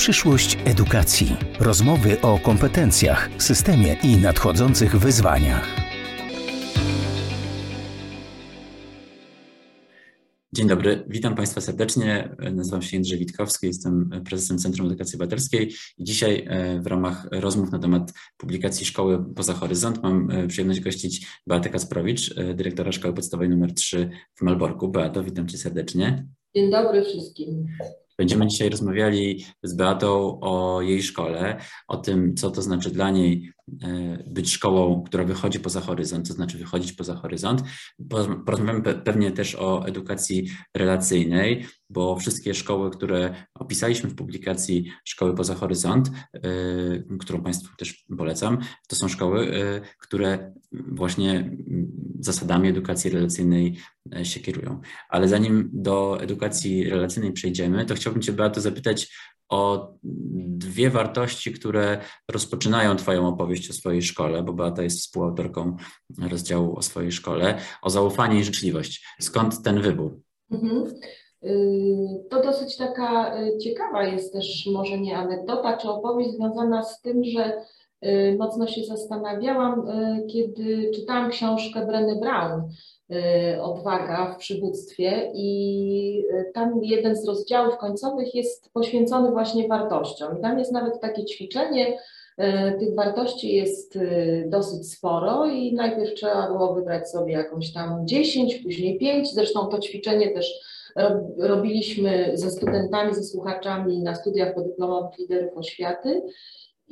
Przyszłość edukacji. Rozmowy o kompetencjach, systemie i nadchodzących wyzwaniach. Dzień dobry, witam Państwa serdecznie. Nazywam się Jędrzej Witkowski, jestem prezesem Centrum Edukacji Obywatelskiej i dzisiaj e, w ramach rozmów na temat publikacji Szkoły Poza Horyzont mam e, przyjemność gościć Beatę Kasprowicz, e, dyrektora Szkoły Podstawowej nr 3 w Malborku. Beato, witam Cię serdecznie. Dzień dobry wszystkim. Będziemy dzisiaj rozmawiali z Beatą o jej szkole, o tym, co to znaczy dla niej być szkołą, która wychodzi poza horyzont, to znaczy wychodzić poza horyzont. Porozmawiamy pewnie też o edukacji relacyjnej, bo wszystkie szkoły, które opisaliśmy w publikacji Szkoły poza horyzont, y, którą Państwu też polecam, to są szkoły, y, które właśnie zasadami edukacji relacyjnej się kierują. Ale zanim do edukacji relacyjnej przejdziemy, to chciałbym Cię, Beato, zapytać o dwie wartości, które rozpoczynają Twoją opowieść o swojej szkole, bo Beata jest współautorką rozdziału o swojej szkole, o zaufanie i życzliwość. Skąd ten wybór? Mhm. Y, to dosyć taka y, ciekawa jest też może nie anegdota czy opowieść związana z tym, że y, mocno się zastanawiałam, kiedy czytałam książkę Brenny Brown Odwaga w przywództwie i tam jeden z rozdziałów końcowych jest poświęcony właśnie wartościom. Tam jest nawet takie ćwiczenie, tych wartości jest dosyć sporo i najpierw trzeba było wybrać sobie jakąś tam 10, później 5. Zresztą to ćwiczenie też robiliśmy ze studentami, ze słuchaczami na studiach podyplomowych liderów oświaty.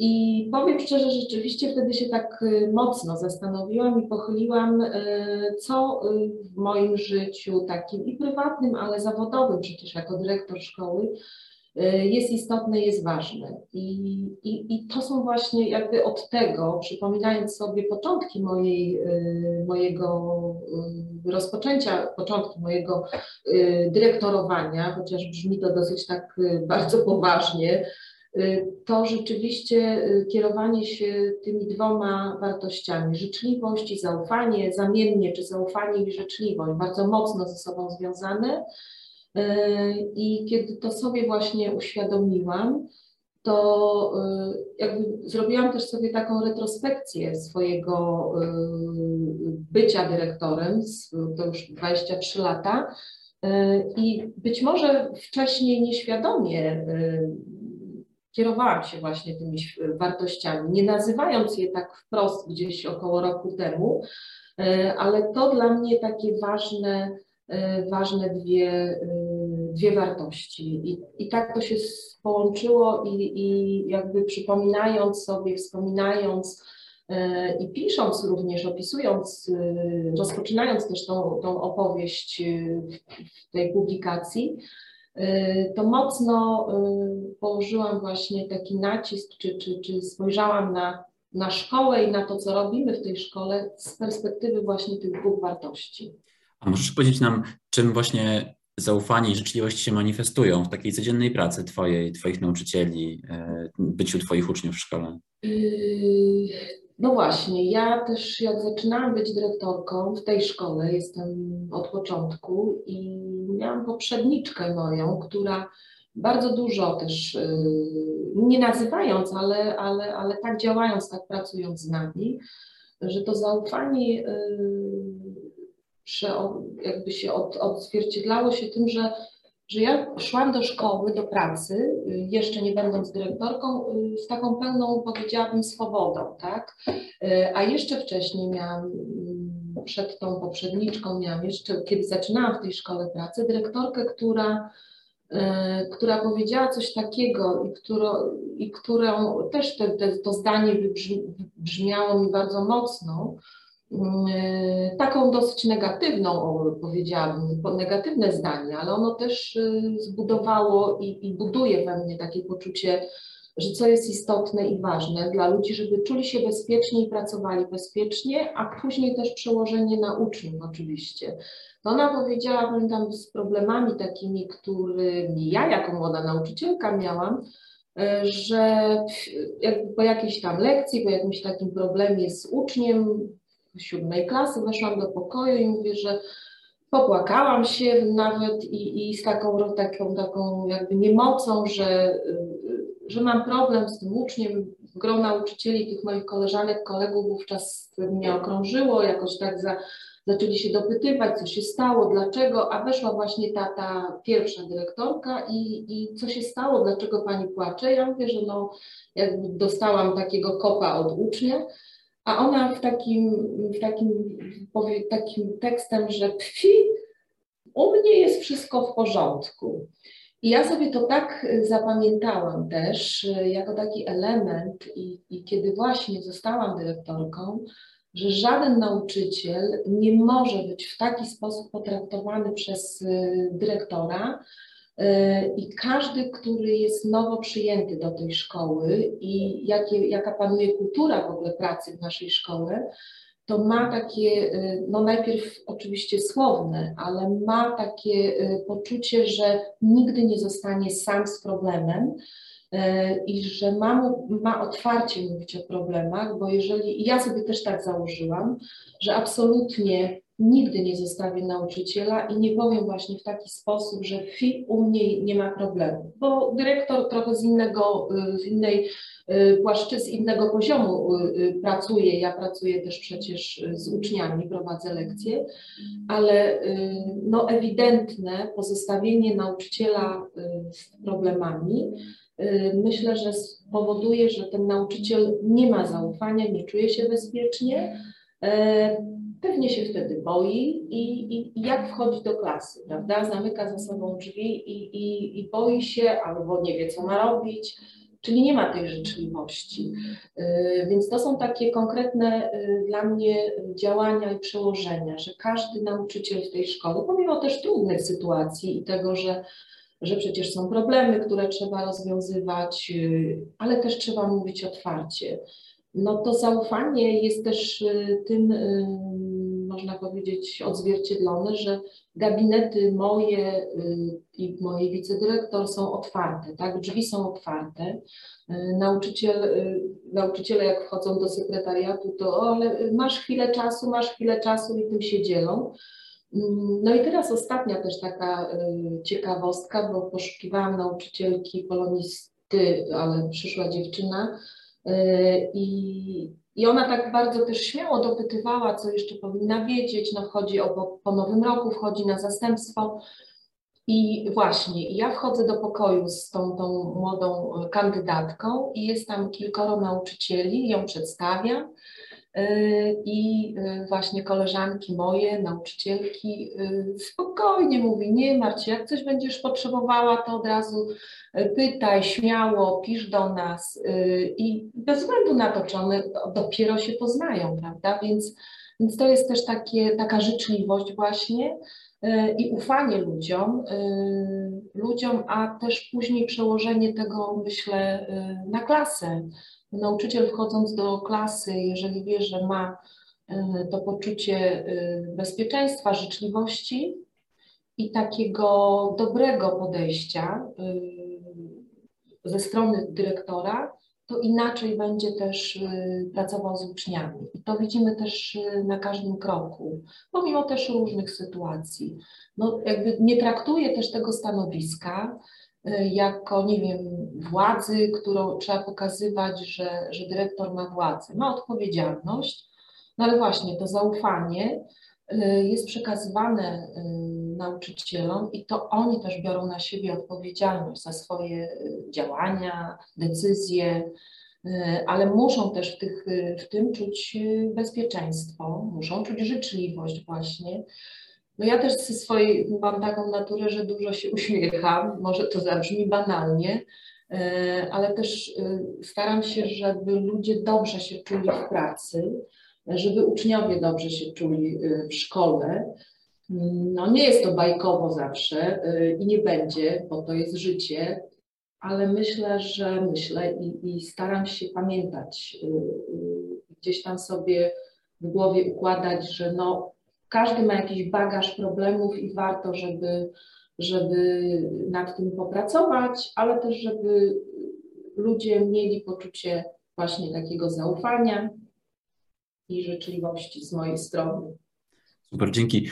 I powiem szczerze, rzeczywiście wtedy się tak y, mocno zastanowiłam i pochyliłam, y, co y, w moim życiu takim i prywatnym, ale zawodowym przecież jako dyrektor szkoły jest istotne, jest ważne. I, i, I to są właśnie jakby od tego, przypominając sobie początki mojej, mojego rozpoczęcia, początki mojego dyrektorowania, chociaż brzmi to dosyć tak bardzo poważnie, to rzeczywiście kierowanie się tymi dwoma wartościami, życzliwość i zaufanie, zamiennie, czy zaufanie i życzliwość, bardzo mocno ze sobą związane, i kiedy to sobie właśnie uświadomiłam, to y, jakby zrobiłam też sobie taką retrospekcję swojego y, bycia dyrektorem, to już 23 lata. Y, I być może wcześniej nieświadomie kierowałam się właśnie tymi wartościami, nie nazywając je tak wprost gdzieś około roku temu, ale to dla mnie takie ważne, ważne dwie dwie wartości. I, i tak to się połączyło i, i jakby przypominając sobie, wspominając e, i pisząc również, opisując, e, rozpoczynając też tą, tą opowieść e, w tej publikacji, to mocno położyłam właśnie taki nacisk, czy, czy, czy spojrzałam na, na szkołę i na to, co robimy w tej szkole z perspektywy właśnie tych dwóch wartości. A możesz powiedzieć nam, czym właśnie zaufanie i życzliwość się manifestują w takiej codziennej pracy Twojej, Twoich nauczycieli, e, byciu Twoich uczniów w szkole? No właśnie, ja też jak zaczynałam być dyrektorką w tej szkole, jestem od początku i miałam poprzedniczkę moją, która bardzo dużo też, yy, nie nazywając, ale, ale, ale tak działając, tak pracując z nami, że to zaufanie yy, jakby się od, odzwierciedlało się tym, że, że ja szłam do szkoły, do pracy, y, jeszcze nie będąc dyrektorką, y, z taką pełną, powiedziałabym, swobodą, tak? Y, a jeszcze wcześniej miałam, mm, przed tą poprzedniczką, miałam jeszcze, kiedy zaczynałam w tej szkole pracy, dyrektorkę, która która powiedziała coś takiego i, którą, i którą też te, te, to zdanie wybrzmiało mi bardzo mocno, taką dosyć negatywną, powiedziałabym, negatywne zdanie, ale ono też e, zbudowało i, i buduje we mnie takie poczucie, że co jest istotne i ważne dla ludzi, żeby czuli się bezpiecznie i pracowali bezpiecznie, a później też przełożenie na uczniów oczywiście. To ona powiedziała, pamiętam, z problemami takimi, którymi ja jako młoda nauczycielka miałam, e, że po jakiejś tam lekcji, po jakimś takim problemie z uczniem, siódmej klasy weszłam do pokoju i mówię, że popłakałam się nawet i, i z taką, taką, taką jakby niemocą, że, że mam problem z tym uczniem. Gro nauczycieli, tych moich koleżanek, kolegów wówczas mnie okrążyło, jakoś tak za, zaczęli się dopytywać, co się stało, dlaczego, a weszła właśnie ta, ta pierwsza dyrektorka i, i co się stało, dlaczego pani płacze. Ja mówię, że no, jakby dostałam takiego kopa od ucznia, a ona w takim, w takim, powie, takim tekstem, że pfi, u mnie jest wszystko w porządku. I ja sobie to tak zapamiętałam też, jako taki element, i, i kiedy właśnie zostałam dyrektorką, że żaden nauczyciel nie może być w taki sposób potraktowany przez y, dyrektora, i każdy, który jest nowo przyjęty do tej szkoły i jakie, jaka panuje kultura w ogóle pracy w naszej szkole, to ma takie, y, no najpierw oczywiście słowne, ale ma takie poczucie, że nigdy nie zostanie sam z problemem, E, i że ma, ma otwarcie mówić o problemach, bo jeżeli, i ja sobie też tak założyłam, że absolutnie nigdy nie zostawię nauczyciela i nie powiem właśnie w taki sposób, że fi, u mnie nie ma problemu, bo dyrektor trochę z innego, z innej e, płaszczyzny, innego poziomu e, pracuje, ja pracuję też przecież z uczniami, prowadzę lekcje, ale no ewidentne pozostawienie nauczyciela z problemami Y, myślę, że spowoduje, że ten nauczyciel nie ma zaufania, nie czuje się bezpiecznie, y, pewnie się wtedy boi i, i, jak wchodzi do klasy, prawda? Zamyka za sobą drzwi i, i, i boi się albo nie wie, co ma robić, czyli nie ma tej życzliwości. Y, więc to są takie konkretne dla mnie działania i przełożenia, że każdy nauczyciel w tej szkole, pomimo też trudnych sytuacji i tego, że że przecież są problemy, które trzeba rozwiązywać, y, ale też trzeba mówić otwarcie. No to zaufanie jest też y, tym, y, można powiedzieć, odzwierciedlone, że gabinety moje i mojej wicedyrektor są otwarte, tak? Drzwi są otwarte. Nauczyciel, nauczyciele jak wchodzą do sekretariatu, to o, ale masz chwilę czasu, masz chwilę czasu i tym się dzielą. Mm, no i teraz ostatnia też taka y, ciekawostka, bo poszukiwałam nauczycielki polonisty, ale przyszła dziewczyna y, i, i ona tak bardzo też śmiało dopytywała, co jeszcze powinna wiedzieć, no wchodzi po nowym roku, wchodzi na zastępstwo. I właśnie, ja wchodzę do pokoju z tą, tą młodą kandydatką i jest tam kilkoro nauczycieli, ją przedstawiam. Y, I y, właśnie koleżanki moje, nauczycielki, y, spokojnie mówi, nie martw się, jak coś będziesz potrzebowała, to od razu pytaj, śmiało, pisz do nas i bez względu na to, czy one dopiero się poznają, prawda, więc, więc to jest też takie, taka życzliwość właśnie i ufanie ludziom, ludziom, a też później przełożenie tego, myślę, na klasę, Nauczyciel wchodząc do klasy, jeżeli wie, że ma to poczucie bezpieczeństwa, życzliwości i takiego dobrego podejścia ze strony dyrektora, to inaczej będzie też pracował z uczniami. I to widzimy też na każdym kroku, pomimo też różnych sytuacji. No, jakby nie traktuje też tego stanowiska Y, jako, nie wiem, władzy, którą trzeba pokazywać, że, że dyrektor ma władzę, ma odpowiedzialność, no ale właśnie to zaufanie y, jest przekazywane y, nauczycielom i to oni też biorą na siebie odpowiedzialność za swoje działania, decyzje, ale muszą też w, tych, w tym czuć bezpieczeństwo, muszą czuć życzliwość właśnie, no ja też ze swojej mam taką naturę, że dużo się uśmiecham, może to zabrzmi banalnie, e, ale też e, staram się, żeby ludzie dobrze się czuli w pracy, żeby uczniowie dobrze się czuli e, w szkole. No nie jest to bajkowo zawsze i nie będzie, bo to jest życie, ale myślę, że myślę i, i staram się pamiętać, gdzieś tam sobie w głowie układać, że no każdy ma jakiś bagaż problemów i warto, żeby, żeby nad tym popracować, ale też, żeby ludzie mieli poczucie właśnie takiego zaufania i życzliwości z mojej strony. Super, dzięki.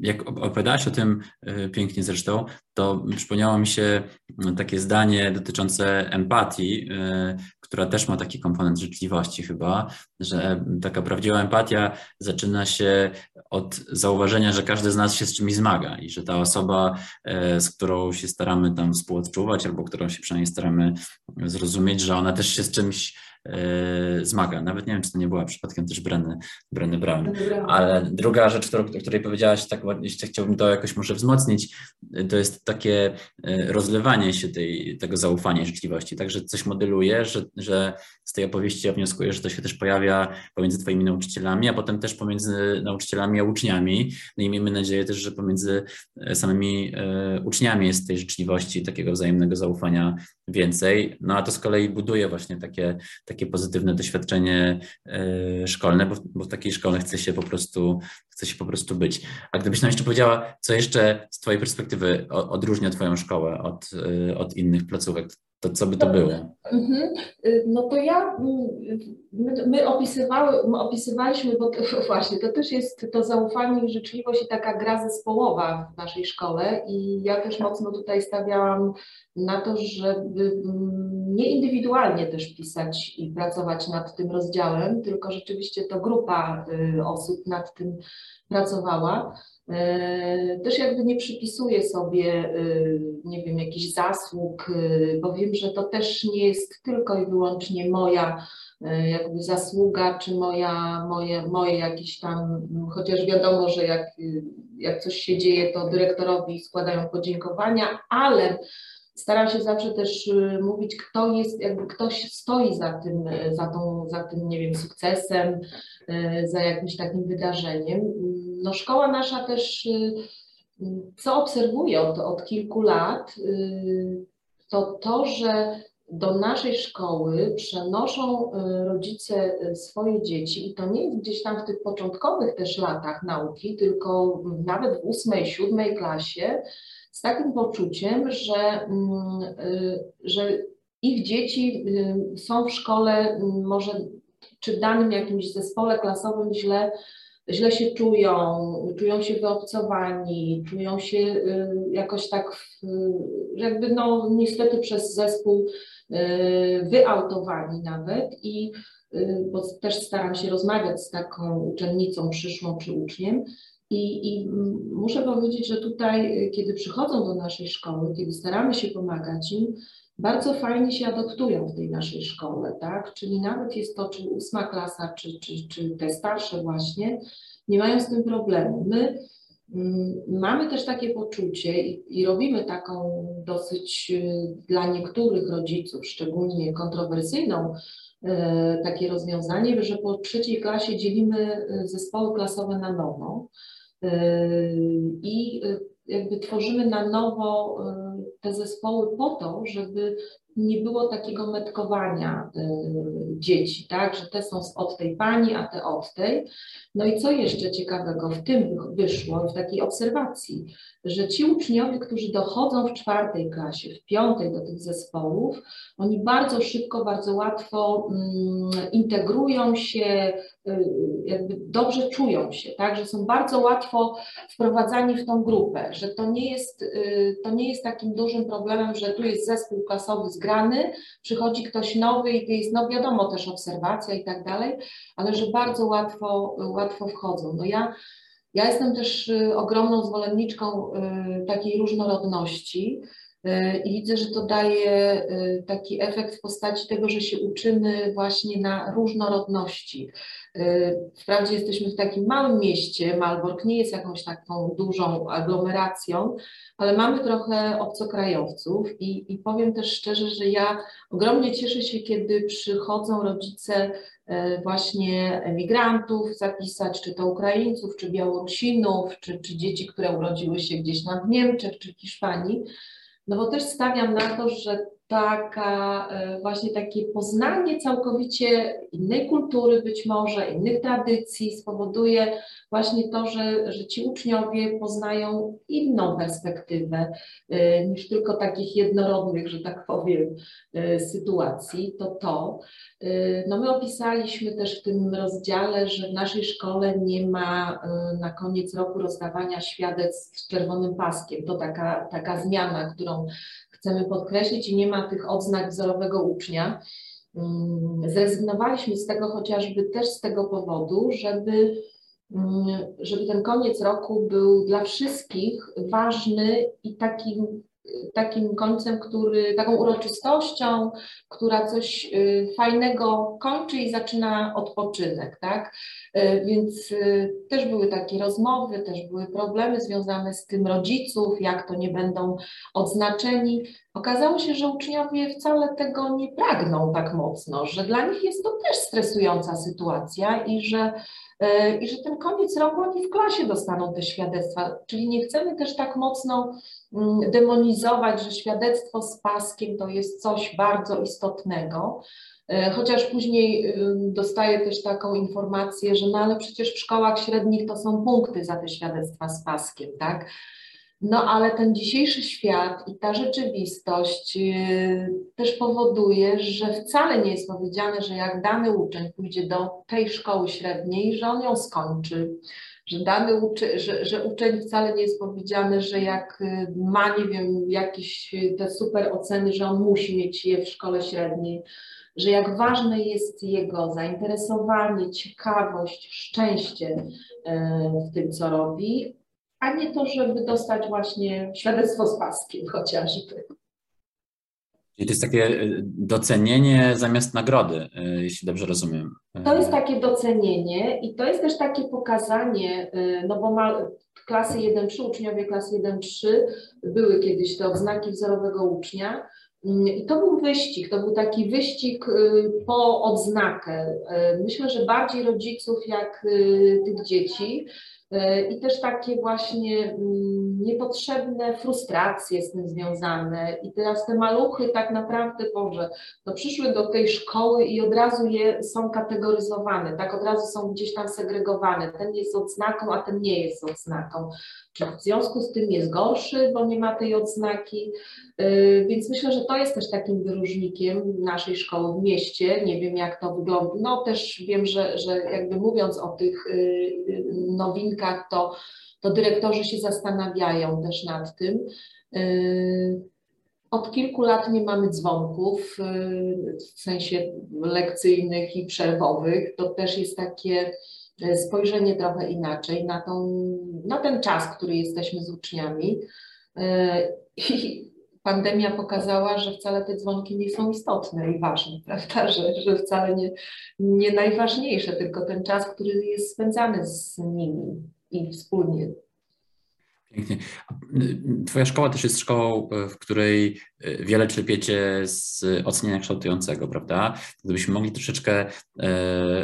Jak opowiadałaś o tym e, pięknie zresztą, to przypomniało mi się takie zdanie dotyczące empatii, e, która też ma taki komponent życzliwości chyba, że taka prawdziwa empatia zaczyna się od zauważenia, że każdy z nas się z czymś zmaga i że ta osoba, e, z którą się staramy tam współodczuwać albo którą się przynajmniej staramy zrozumieć, że ona też się z czymś zmaga. Nawet nie wiem, czy to nie była przypadkiem też Brenny, Brenny Brown. Ale druga rzecz, którą, o której powiedziałaś, tak jeszcze chciałbym to jakoś może wzmocnić, to jest takie e, rozlewanie się tej, tego zaufania i życzliwości. Także coś modeluje, że, że z tej opowieści ja wnioskuję, że to się też pojawia pomiędzy Twoimi nauczycielami, a potem też pomiędzy nauczycielami a uczniami. No i miejmy nadzieję też, że pomiędzy e, samymi uczniami jest tej życzliwości, takiego wzajemnego zaufania więcej. No a to z kolei buduje właśnie takie takie pozytywne doświadczenie e, szkolne, bo, bo w takiej szkole chce się po prostu, chce się po prostu być. A gdybyś nam jeszcze powiedziała, co jeszcze z Twojej perspektywy odróżnia Twoją szkołę od, e, od innych placówek, to co by to było? Mhm. No to ja, mm, my, my, opisywały, my opisywaliśmy, bo to, właśnie to też jest to zaufanie i życzliwość i taka gra zespołowa w naszej szkole i ja też mocno tutaj stawiałam na to, żeby mm, nie indywidualnie też pisać i pracować nad tym rozdziałem, tylko rzeczywiście to grupa y, osób nad tym pracowała. E, też jakby nie przypisuję sobie, e, nie wiem, jakichś zasług, bo wiem, że to też nie jest tylko i wyłącznie moja jakby zasługa, czy moja, moje, moje jakieś tam, chociaż wiadomo, że jak, jak coś się dzieje, to dyrektorowi składają podziękowania, ale staram się zawsze też mówić, kto jest, jakby ktoś stoi za tym, za, tą, za tym, nie wiem, sukcesem, za jakimś takim wydarzeniem. No szkoła nasza też, y, co obserwuję od, od kilku lat, y, to to, że do naszej szkoły przenoszą y, rodzice swoje dzieci i to nie jest gdzieś tam w tych początkowych też latach nauki, tylko nawet w ósmej, siódmej klasie z takim poczuciem, że, mm, że ich dzieci są w szkole może czy w danym jakimś zespole klasowym źle źle się czują, czują się wyobcowani, czują się y, jakoś tak, jakby no niestety przez zespół y, wyautowani nawet i y, bo też staram się rozmawiać z taką uczennicą przyszłą czy uczniem i, i muszę powiedzieć, że tutaj, kiedy przychodzą do naszej szkoły, kiedy staramy się pomagać im, bardzo fajnie się adoptują w tej naszej szkole, tak? Czyli nawet jest to, czy ósma klasa, czy, czy, czy te starsze właśnie, nie mają z tym problemu. My mm, mamy też takie poczucie i, i robimy taką dosyć y, dla niektórych rodziców, szczególnie kontrowersyjną, y, takie rozwiązanie, że po trzeciej klasie dzielimy y, zespoły klasowe na nowo i jakby tworzymy na nowo te zespoły po to, żeby nie było takiego metkowania y, dzieci, tak, że te są od tej pani, a te od tej. No i co jeszcze ciekawego w tym wyszło, w takiej obserwacji, że ci uczniowie, którzy dochodzą w czwartej klasie, w piątej do tych zespołów, oni bardzo szybko, bardzo łatwo mm, integrują się, y, jakby dobrze czują się, tak, że są bardzo łatwo wprowadzani w tą grupę, że to nie jest, y, to nie jest takim dużym problemem, że tu jest zespół klasowy zgrany, przychodzi ktoś nowy i jest, no wiadomo, też obserwacja i tak dalej, ale że bardzo łatwo, łatwo wchodzą. No ja ja jestem też y, ogromną zwolenniczką y, takiej różnorodności i widzę, że to daje taki efekt w postaci tego, że się uczymy właśnie na różnorodności. Wprawdzie jesteśmy w takim małym mieście, Malbork nie jest jakąś taką dużą aglomeracją, ale mamy trochę obcokrajowców i, i powiem też szczerze, że ja ogromnie cieszę się, kiedy przychodzą rodzice E, właśnie emigrantów zapisać, czy to Ukraińców, czy Białorusinów, czy, czy dzieci, które urodziły się gdzieś tam w Niemczech, czy w Hiszpanii, no bo też stawiam na to, że taka e, właśnie takie poznanie całkowicie innej kultury być może, innych tradycji spowoduje właśnie to, że, że ci uczniowie poznają inną perspektywę e, niż tylko takich jednorodnych, że tak powiem, e, sytuacji, to to. No my opisaliśmy też w tym rozdziale, że w naszej szkole nie ma na koniec roku rozdawania świadectw z czerwonym paskiem. To taka, taka zmiana, którą chcemy podkreślić i nie ma tych odznak wzorowego ucznia. Mm, zrezygnowaliśmy z tego chociażby też z tego powodu, żeby, mm, żeby ten koniec roku był dla wszystkich ważny i takim takim końcem, który, taką uroczystością, która coś y, fajnego kończy i zaczyna odpoczynek, tak? Y, więc y, też były takie rozmowy, też były problemy związane z tym rodziców, jak to nie będą odznaczeni. Okazało się, że uczniowie wcale tego nie pragną tak mocno, że dla nich jest to też stresująca sytuacja i że i że ten koniec roku oni w klasie dostaną te świadectwa. Czyli nie chcemy też tak mocno mm, demonizować, że świadectwo z paskiem to jest coś bardzo istotnego. E, chociaż później dostaję też taką informację, że no ale przecież w szkołach średnich to są punkty za te świadectwa z paskiem, tak? No ale ten dzisiejszy świat i ta rzeczywistość yy, też powoduje, że wcale nie jest powiedziane, że jak dany uczeń pójdzie do tej szkoły średniej, że on ją skończy, że dany uczy, że, że uczeń wcale nie jest powiedziane, że jak yy, ma, nie wiem, jakieś yy, te super oceny, że on musi mieć je w szkole średniej, że jak ważne jest jego zainteresowanie, ciekawość, szczęście w tym, co robi, a nie to, żeby dostać właśnie świadectwo z paskiem chociażby. Czyli to jest takie y, docenienie zamiast nagrody, y, jeśli dobrze rozumiem. To jest takie docenienie i to jest też takie pokazanie, y, no bo ma, klasy 1-3, uczniowie klasy 1-3 były kiedyś te odznaki wzorowego ucznia, mm, i to był wyścig, to był taki wyścig po odznakę. Myślę, że bardziej rodziców jak tych dzieci, E, i też takie właśnie mm, niepotrzebne frustracje z tym związane. I teraz te maluchy tak naprawdę, Boże, to przyszły do tej szkoły i od razu je są kategoryzowane, tak od razu są gdzieś tam segregowane. Ten jest odznaką, a ten nie jest odznaką. Czy w związku z tym jest gorszy, bo nie ma tej odznaki. E, więc myślę, że to jest też takim wyróżnikiem naszej szkoły w mieście. Nie wiem, jak to wygląda. No też wiem, że, że jakby mówiąc o tych y, y, nowinkach, to, to dyrektorzy się zastanawiają też nad tym. Y, od kilku lat nie mamy dzwonków w sensie lekcyjnych i przerwowych. To też jest takie spojrzenie trochę inaczej na, tą, na ten czas, który jesteśmy z uczniami. I pandemia pokazała, że wcale te dzwonki nie są istotne i ważne, prawda? Że, że wcale nie, nie najważniejsze, tylko ten czas, który jest spędzany z nimi i wspólnie. Pięknie. Twoja szkoła też jest szkołą, w której wiele czerpiecie z oceniania kształtującego, prawda? Gdybyśmy mogli troszeczkę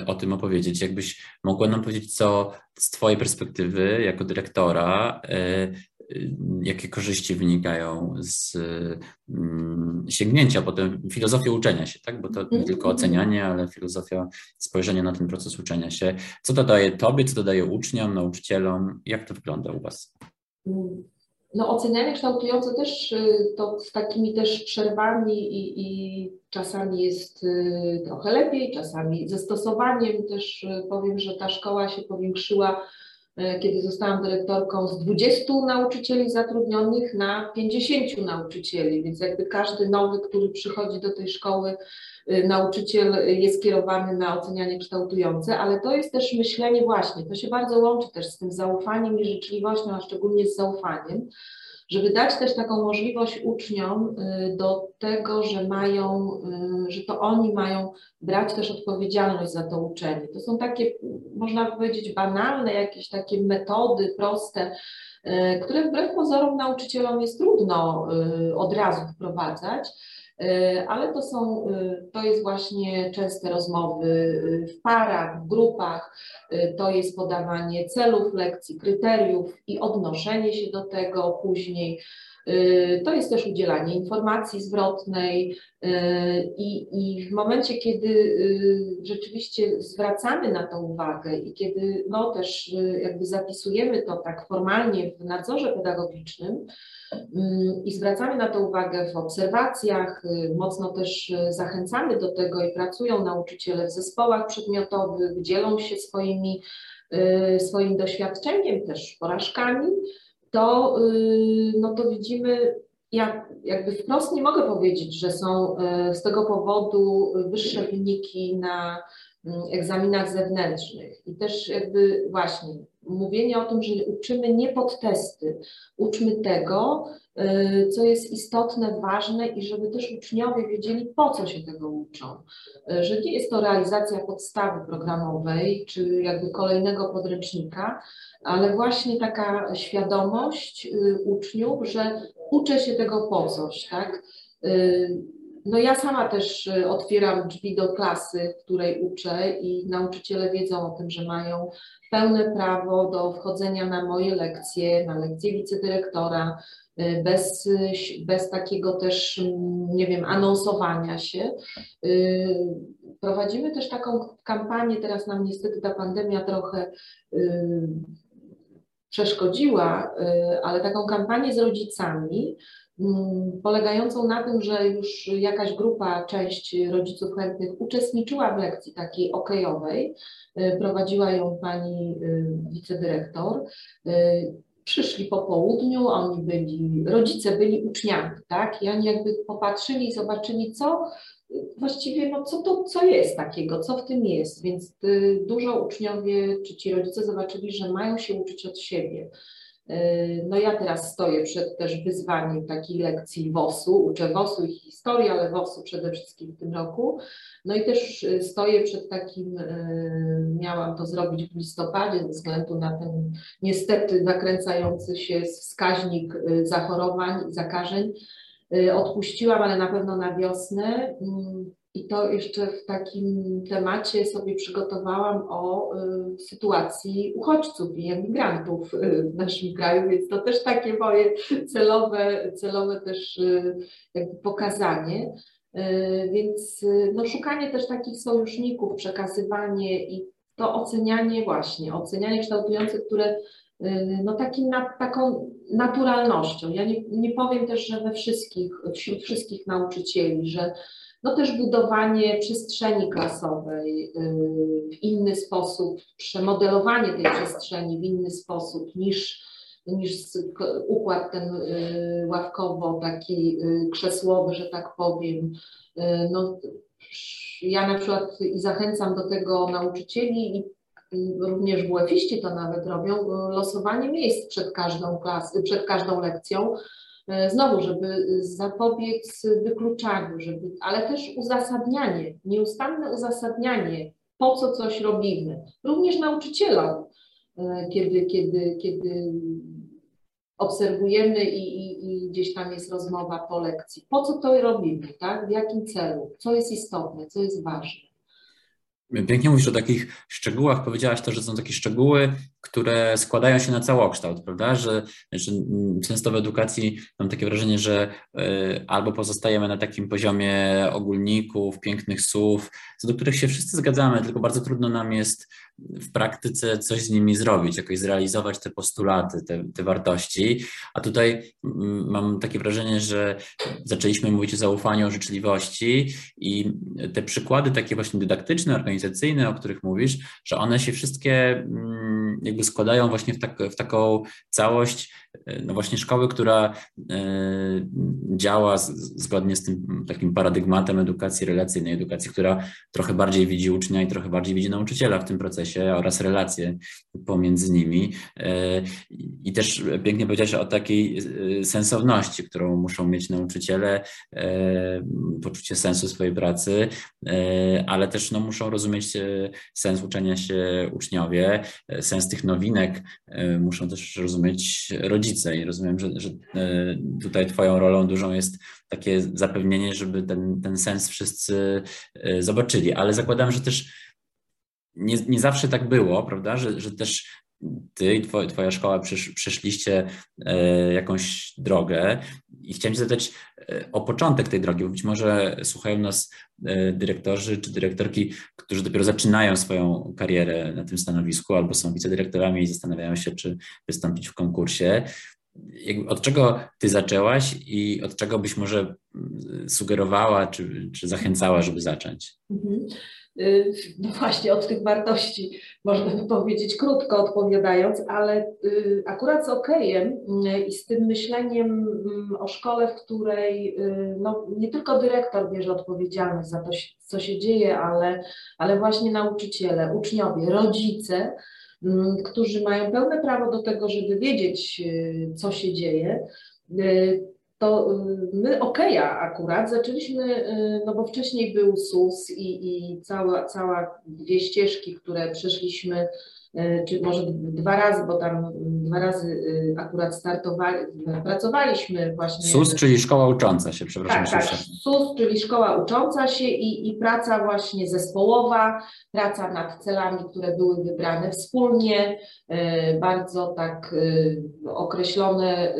o tym opowiedzieć, jakbyś mogła nam powiedzieć, co z Twojej perspektywy jako dyrektora jakie korzyści wynikają z mm, sięgnięcia potem filozofii uczenia się, tak? bo to nie mhm. tylko ocenianie, ale filozofia spojrzenia na ten proces uczenia się. Co to daje Tobie, co to daje uczniom, nauczycielom? Jak to wygląda u Was? No ocenianie kształtujące też y, to z takimi też przerwami i, i czasami jest y, trochę lepiej, czasami ze stosowaniem też y, powiem, że ta szkoła się powiększyła kiedy zostałam dyrektorką, z 20 nauczycieli zatrudnionych na 50 nauczycieli, więc jakby każdy nowy, który przychodzi do tej szkoły, e, nauczyciel jest kierowany na ocenianie kształtujące, ale to jest też myślenie właśnie, to się bardzo łączy też z tym zaufaniem i życzliwością, a szczególnie z zaufaniem, żeby dać też taką możliwość uczniom y, do tego, że mają, y, że to oni mają brać też odpowiedzialność za to uczenie. To są takie, można powiedzieć, banalne jakieś takie metody proste, y, które wbrew pozorom nauczycielom jest trudno od razu wprowadzać, ale to są, e, to jest właśnie częste rozmowy e, w parach, w grupach, to jest podawanie celów lekcji, kryteriów i odnoszenie się do tego później. Y, to jest też udzielanie informacji zwrotnej y, i, i w momencie, kiedy y, rzeczywiście zwracamy na to uwagę i kiedy no też jakby zapisujemy to tak formalnie w nadzorze pedagogicznym i zwracamy na to uwagę w obserwacjach, mocno też zachęcamy do tego i pracują nauczyciele w zespołach przedmiotowych, dzielą się swoimi, swoim doświadczeniem, też porażkami, to, y, no to widzimy, ja jakby wprost nie mogę powiedzieć, że są y, z tego powodu wyższe wyniki na mm, egzaminach zewnętrznych. I też jakby właśnie mówienie o tym, że uczymy nie pod testy, uczmy tego, y, co jest istotne, ważne i żeby też uczniowie wiedzieli, po co się tego uczą. Że nie jest to realizacja podstawy programowej, czy jakby kolejnego podręcznika, ale właśnie taka świadomość y, uczniów, że uczę się tego po coś, tak? Y, no ja sama też y, otwieram drzwi do klasy, w której uczę i nauczyciele wiedzą o tym, że mają pełne prawo do wchodzenia na moje lekcje, na lekcje wicedyrektora, bez, bez takiego też, nie wiem, anonsowania się. Prowadzimy też taką kampanię, teraz nam niestety ta pandemia trochę przeszkodziła, y, ale taką kampanię z rodzicami, mm, polegającą na tym, że już jakaś grupa, część rodziców chętnych uczestniczyła w lekcji takiej okejowej, y, prowadziła ją pani y, wicedyrektor. Przyszli po południu, oni byli, rodzice byli uczniami, tak? I oni jakby popatrzyli i zobaczyli, co właściwie no co to co jest takiego, co w tym jest, więc y, dużo uczniowie czy ci rodzice zobaczyli, że mają się uczyć od siebie. Y, no ja teraz stoję przed też wyzwaniem takiej lekcji WOS-u, uczę WOS-u i historii, ale WOS-u przede wszystkim w tym roku. No i też y, stoję przed takim, miałam to zrobić w listopadzie ze względu na ten niestety nakręcający się wskaźnik zachorowań i zakażeń, odpuściłam, ale na pewno na wiosnę. Mm, I to jeszcze w takim temacie sobie przygotowałam o y, sytuacji uchodźców i emigrantów y, w naszym kraju, więc to też takie moje celowe, celowe też jakby pokazanie. Więc no, szukanie też takich sojuszników, przekazywanie i to ocenianie właśnie, ocenianie kształtujące, które Y, no takim taką naturalnością. Ja nie, nie powiem też, że we wszystkich, wśród wszystkich nauczycieli, że no też budowanie przestrzeni klasowej y, w inny sposób, przemodelowanie tej przestrzeni w inny sposób niż, niż układ ten y, ławkowo, taki krzesłowy, że tak powiem. No, ja na przykład i zachęcam do tego nauczycieli i również WF-iści to nawet robią, losowanie miejsc przed każdą klasą, przed każdą lekcją, e, znowu, żeby zapobiec wykluczaniu, żeby, ale też uzasadnianie, nieustanne uzasadnianie, po co coś robimy, również nauczycielom, e, kiedy, kiedy, kiedy obserwujemy i, i, i, gdzieś tam jest rozmowa po lekcji. Po co to robimy, tak? W jakim celu? Co jest istotne, co jest ważne? Pięknie mówisz o takich szczegółach. Powiedziałaś to, że są takie szczegóły, które składają się na całokształt, prawda? Że, że często w edukacji mam takie wrażenie, że y, albo pozostajemy na takim poziomie ogólników, pięknych słów, co do których się wszyscy zgadzamy, tylko bardzo trudno nam jest w praktyce coś z nimi zrobić, jakoś zrealizować te postulaty, te, te wartości. A tutaj mm, mam takie wrażenie, że zaczęliśmy mówić o zaufaniu, o życzliwości i te przykłady takie właśnie dydaktyczne, organizacyjne, o których mówisz, że one się wszystkie mm, jakby składają właśnie w, tak, w taką całość, no właśnie szkoły, która e, działa zgodnie z tym takim paradygmatem edukacji relacyjnej, edukacji, która trochę bardziej widzi ucznia i trochę bardziej widzi nauczyciela w tym procesie oraz relacje pomiędzy nimi. E, I też pięknie powiedziałeś o takiej e, sensowności, którą muszą mieć nauczyciele, poczucie sensu swojej pracy, ale też no, muszą rozumieć sens uczenia się uczniowie, sens tych nowinek muszą też rozumieć rodzice i rozumiem, że, że tutaj Twoją rolą dużą jest takie zapewnienie, żeby ten, ten sens wszyscy zobaczyli, ale zakładam, że też nie, nie zawsze tak było, prawda, że, że też ty i twoja szkoła przeszliście jakąś drogę i chciałem cię zapytać o początek tej drogi, bo być może słuchają nas dyrektorzy czy dyrektorki, którzy dopiero zaczynają swoją karierę na tym stanowisku albo są wicedyrektorami i zastanawiają się, czy wystąpić w konkursie od czego ty zaczęłaś i od czego byś może sugerowała czy, czy zachęcała, żeby zacząć? Mhm. No właśnie, od tych wartości można by powiedzieć krótko odpowiadając, ale y, akurat z okejem y, i z tym myśleniem mm, o szkole, w której no, nie tylko dyrektor bierze odpowiedzialność za to, co się dzieje, ale, ale właśnie nauczyciele, uczniowie, rodzice, Mm, którzy mają pełne prawo do tego, żeby wiedzieć, co się dzieje, to y, my Okeja akurat zaczęliśmy, no bo wcześniej był SUS i, i cała, cała dwie ścieżki, które przeszliśmy czy może dwa razy, bo tam dwa razy y, akurat startowali, pracowaliśmy właśnie. SUS, czyli szkoła ucząca się, przepraszam. Tak, tak. SUS, czyli szkoła ucząca się i, i praca właśnie zespołowa, praca nad celami, które były wybrane wspólnie, e, bardzo tak y, określone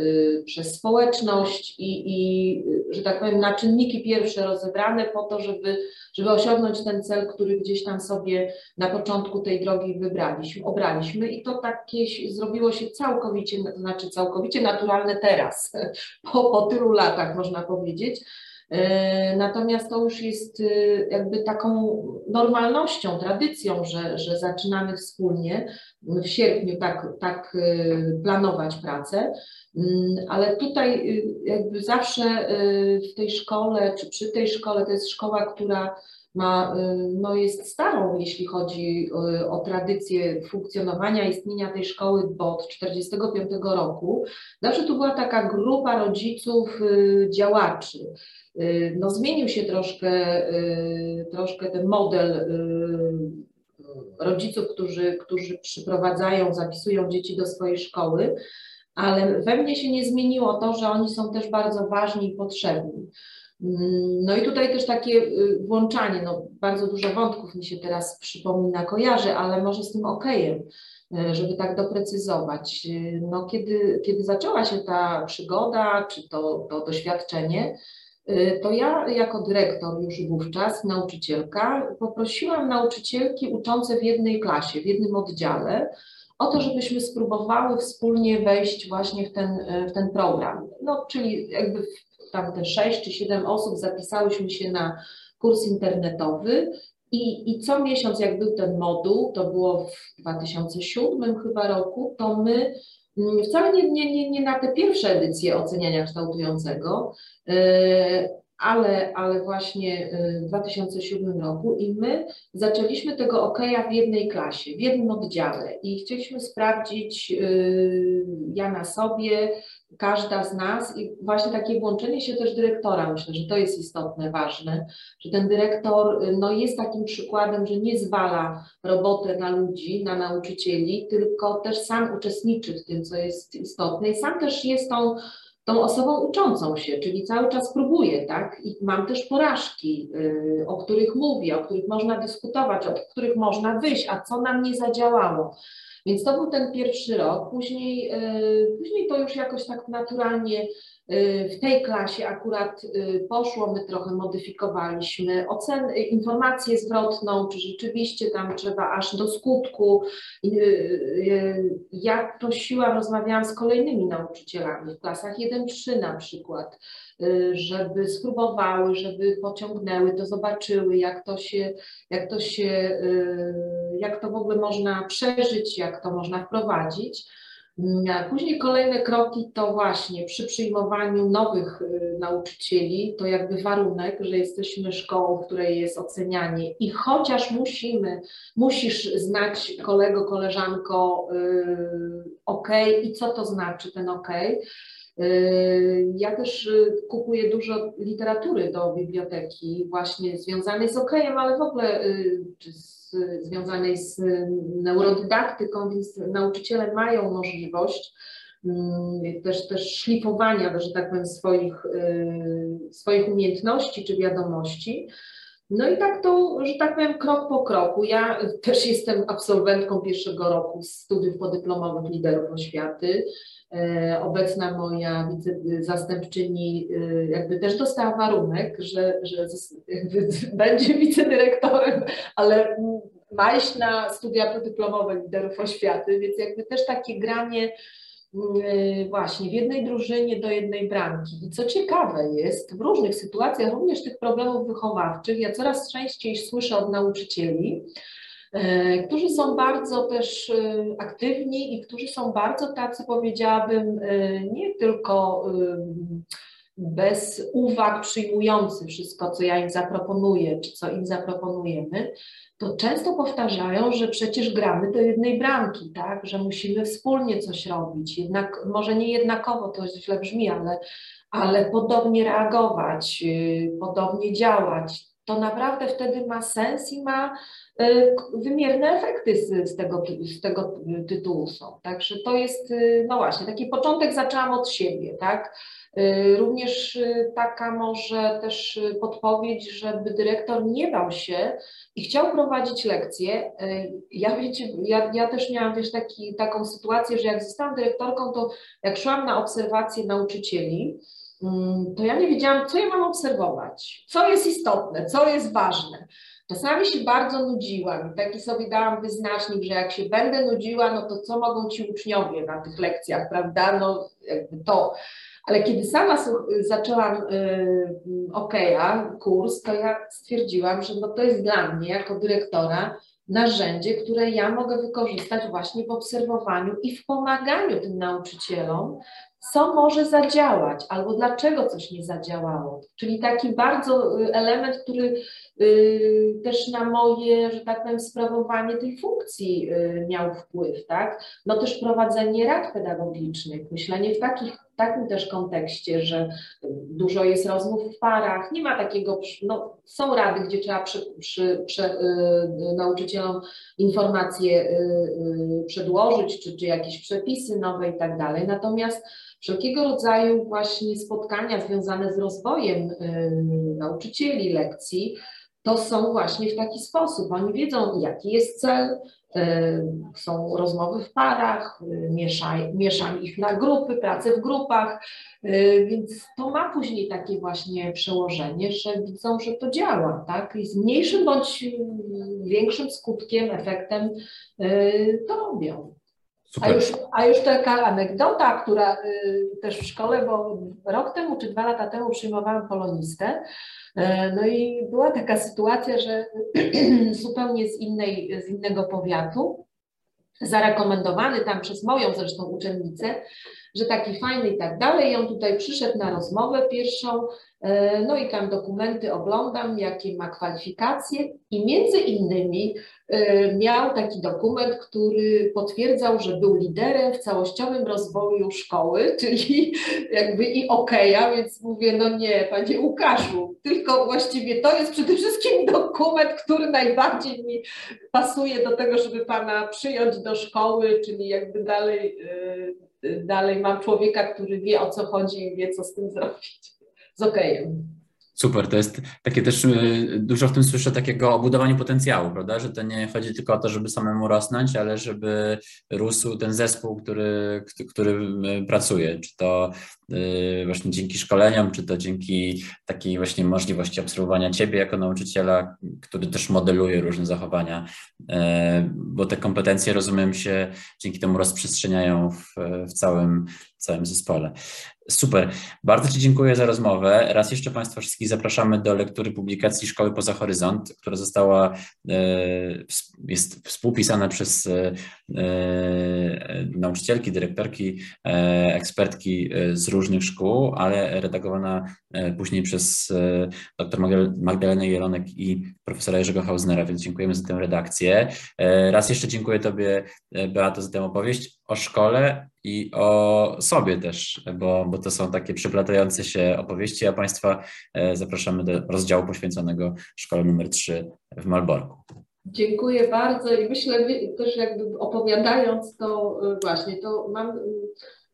przez społeczność i, i że tak powiem, na czynniki pierwsze rozebrane po to, żeby, żeby osiągnąć ten cel, który gdzieś tam sobie na początku tej drogi wybraliśmy obraliśmy i to takie zrobiło się całkowicie, znaczy całkowicie naturalne teraz, po, po tylu latach można powiedzieć. E, natomiast to już jest e, jakby taką normalnością, tradycją, że, że zaczynamy wspólnie w sierpniu tak, tak e, planować pracę, mm, ale tutaj jakby zawsze w tej szkole, czy przy tej szkole, to jest szkoła, która ma, no jest starą, jeśli chodzi o tradycję funkcjonowania, istnienia tej szkoły, bo od 1945 roku zawsze tu była taka grupa rodziców, działaczy. No zmienił się troszkę, troszkę ten model rodziców, którzy, którzy przyprowadzają, zapisują dzieci do swojej szkoły, ale we mnie się nie zmieniło to, że oni są też bardzo ważni i potrzebni. No i tutaj też takie y, włączanie, no bardzo dużo wątków mi się teraz przypomina, kojarzy, ale może z tym okejem, y, żeby tak doprecyzować. Y, no kiedy, kiedy zaczęła się ta przygoda, czy to, to doświadczenie, to ja jako dyrektor już wówczas, nauczycielka, poprosiłam nauczycielki uczące w jednej klasie, w jednym oddziale, o to, żebyśmy spróbowały wspólnie wejść właśnie w ten, w ten program. No, czyli jakby tam te 6 czy 7 osób zapisałyśmy się na kurs internetowy i, I co miesiąc, jak był ten moduł, to było w 2007 chyba roku, to my wcale nie, nie, nie, nie na te pierwsze edycje oceniania kształtującego, yy, ale, ale właśnie y, w 2007 roku i my zaczęliśmy tego OKEA w jednej klasie, w jednym oddziale i chcieliśmy sprawdzić y, ja na sobie, każda z nas i właśnie takie włączenie się też dyrektora, myślę, że to jest istotne, ważne, że ten dyrektor y, no, jest takim przykładem, że nie zwala robotę na ludzi, na nauczycieli, tylko też sam uczestniczy w tym, co jest istotne i sam też jest tą tą osobą uczącą się, czyli cały czas próbuję, tak? I mam też porażki, yy, o których mówię, o których można dyskutować, od których można wyjść, a co nam nie zadziałało. Więc to był ten pierwszy rok. Później, yy, później to już jakoś tak naturalnie Y, w tej klasie akurat y, poszło, my trochę modyfikowaliśmy ocen, informację zwrotną, czy rzeczywiście tam trzeba aż do skutku. Ja prosiłam, rozmawiałam z kolejnymi nauczycielami w klasach 1-3 na przykład, żeby spróbowały, żeby pociągnęły, to zobaczyły, jak to się, jak to się, jak to w ogóle można przeżyć, jak to można wprowadzić. Później kolejne kroki to właśnie przy przyjmowaniu nowych y, nauczycieli, to jakby warunek, że jesteśmy szkołą, w której jest ocenianie i chociaż musimy, musisz znać kolego, koleżanko yy, OK i co to znaczy ten OK. Yy, ja też y, kupuję dużo literatury do biblioteki właśnie związanej z OK-em, ale w ogóle yy, z związanej z neurodydaktyką, więc nauczyciele mają możliwość mm, też, też szlifowania, że tak powiem, swoich, y, swoich umiejętności czy wiadomości. No i tak to, że tak powiem, krok po kroku. Ja też jestem absolwentką pierwszego roku studiów podyplomowych liderów oświaty. E, obecna moja zastępczyni e, jakby też dostała warunek, że, że będzie wicedyrektorem, ale ma iść na studia podyplomowe liderów oświaty, więc jakby też takie granie właśnie w jednej drużynie do jednej bramki. I co ciekawe jest, w różnych sytuacjach, również tych problemów wychowawczych, ja coraz częściej słyszę od nauczycieli, E, którzy są bardzo też e, aktywni i którzy są bardzo tacy, powiedziałabym, e, nie tylko bez uwag przyjmujący wszystko, co ja im zaproponuję, czy co im zaproponujemy, to często powtarzają, że przecież gramy do jednej bramki, tak? że musimy wspólnie coś robić. Jednak, może nie jednakowo, to źle brzmi, ale, ale podobnie reagować, podobnie działać. To naprawdę wtedy ma sens i ma E, wymierne efekty z, tego, z tego tytułu są. Także to jest, e, no właśnie, taki początek zaczęłam od siebie, tak? Również taka może też podpowiedź, żeby dyrektor nie bał się i chciał prowadzić lekcje. Ja, wiecie, ja, ja też miałam wiesz, taki, taką sytuację, że jak zostałam dyrektorką, to jak szłam na obserwacje nauczycieli, to ja nie wiedziałam, co ja mam obserwować, co jest istotne, co jest ważne. Czasami się bardzo nudziłam i taki sobie dałam wyznacznik, że jak się będę nudziła, no to co mogą ci uczniowie na tych lekcjach, prawda? No jakby to. Ale kiedy sama zaczęłam y, OKEA, kurs, to ja stwierdziłam, że no to jest dla mnie jako dyrektora narzędzie, które ja mogę wykorzystać właśnie w obserwowaniu i w pomaganiu tym nauczycielom, co może zadziałać albo dlaczego coś nie zadziałało. Czyli taki bardzo y, element, który Y, też na moje, że tak powiem, sprawowanie tej funkcji y, miał wpływ, tak? No też prowadzenie rad pedagogicznych, myślenie w takich, takim też kontekście, że dużo jest rozmów w parach, nie ma takiego, no są rady, gdzie trzeba przy, przy, przy y, nauczycielom informacje y, y, przedłożyć, czy, czy jakieś przepisy nowe i tak dalej, natomiast wszelkiego rodzaju właśnie spotkania związane z rozwojem nauczycieli, lekcji, to są właśnie w taki sposób. Oni wiedzą, jaki jest cel, e, są rozmowy w parach, e, mieszaj, mieszam ich na grupy, pracę w grupach, e, więc to ma później takie właśnie przełożenie, że widzą, że to działa, tak? I z mniejszym bądź większym skutkiem, efektem to robią. A już, a już taka anegdota, która też w szkole, bo rok temu czy dwa lata temu przyjmowałam polonistę, E, no i była taka sytuacja, że zupełnie z, innej, z innego powiatu, zarekomendowany tam przez moją zresztą uczennicę, że taki fajny i tak dalej. I on tutaj przyszedł na rozmowę pierwszą, e, no i tam dokumenty oglądam, jakie ma kwalifikacje i między innymi e, miał taki dokument, który potwierdzał, że był liderem w całościowym rozwoju szkoły, czyli jakby i okeja, więc mówię, no nie, panie Łukaszu, tylko właściwie to jest przede wszystkim dokument, który najbardziej mi pasuje do tego, żeby pana przyjąć do szkoły, czyli jakby dalej e, dalej mam człowieka, który wie o co chodzi i wie, co z tym zrobić. Z okejem. Super, to jest takie też, y, dużo w tym słyszę takiego o budowaniu potencjału, prawda, że to nie chodzi tylko o to, żeby samemu rosnąć, ale żeby rósł ten zespół, który, który y, pracuje, czy to y, właśnie dzięki szkoleniom, czy to dzięki takiej właśnie możliwości obserwowania ciebie jako nauczyciela, który też modeluje różne zachowania, bo te kompetencje, rozumiem się, dzięki temu rozprzestrzeniają w, w całym, całym zespole. Super. Bardzo Ci dziękuję za rozmowę. Raz jeszcze Państwa wszystkich zapraszamy do lektury publikacji Szkoły Poza Horyzont, która została, e, jest współpisana przez e, e, nauczycielki, dyrektorki, ekspertki z różnych szkół, ale redagowana później przez dr Magdalenę Jelonek i profesora Jerzego Hausnera, więc dziękujemy za tę redakcję. Raz jeszcze dziękuję Tobie, Beato, za tę opowieść o szkole i o sobie też, bo, bo to są takie przeplatające się opowieści, a Państwa e, zapraszamy do rozdziału poświęconego szkole numer 3 w Malborku. Dziękuję bardzo i myślę też jakby opowiadając to e, właśnie, to mam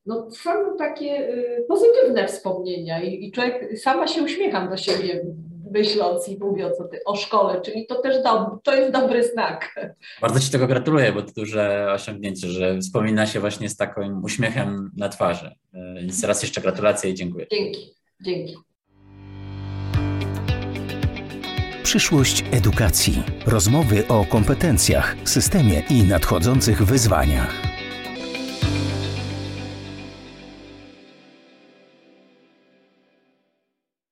no, same takie e, pozytywne wspomnienia i, i człowiek, sama się uśmiecham do siebie myśląc i mówiąc o, ty, o szkole, czyli to też dob, to jest dobry znak. Bardzo Ci tego gratuluję, bo to duże osiągnięcie, że wspomina się właśnie z takim uśmiechem na twarzy. Więc raz jeszcze gratulacje i dziękuję. Dzięki, dzięki. Przyszłość edukacji. Rozmowy o kompetencjach, systemie i nadchodzących wyzwaniach.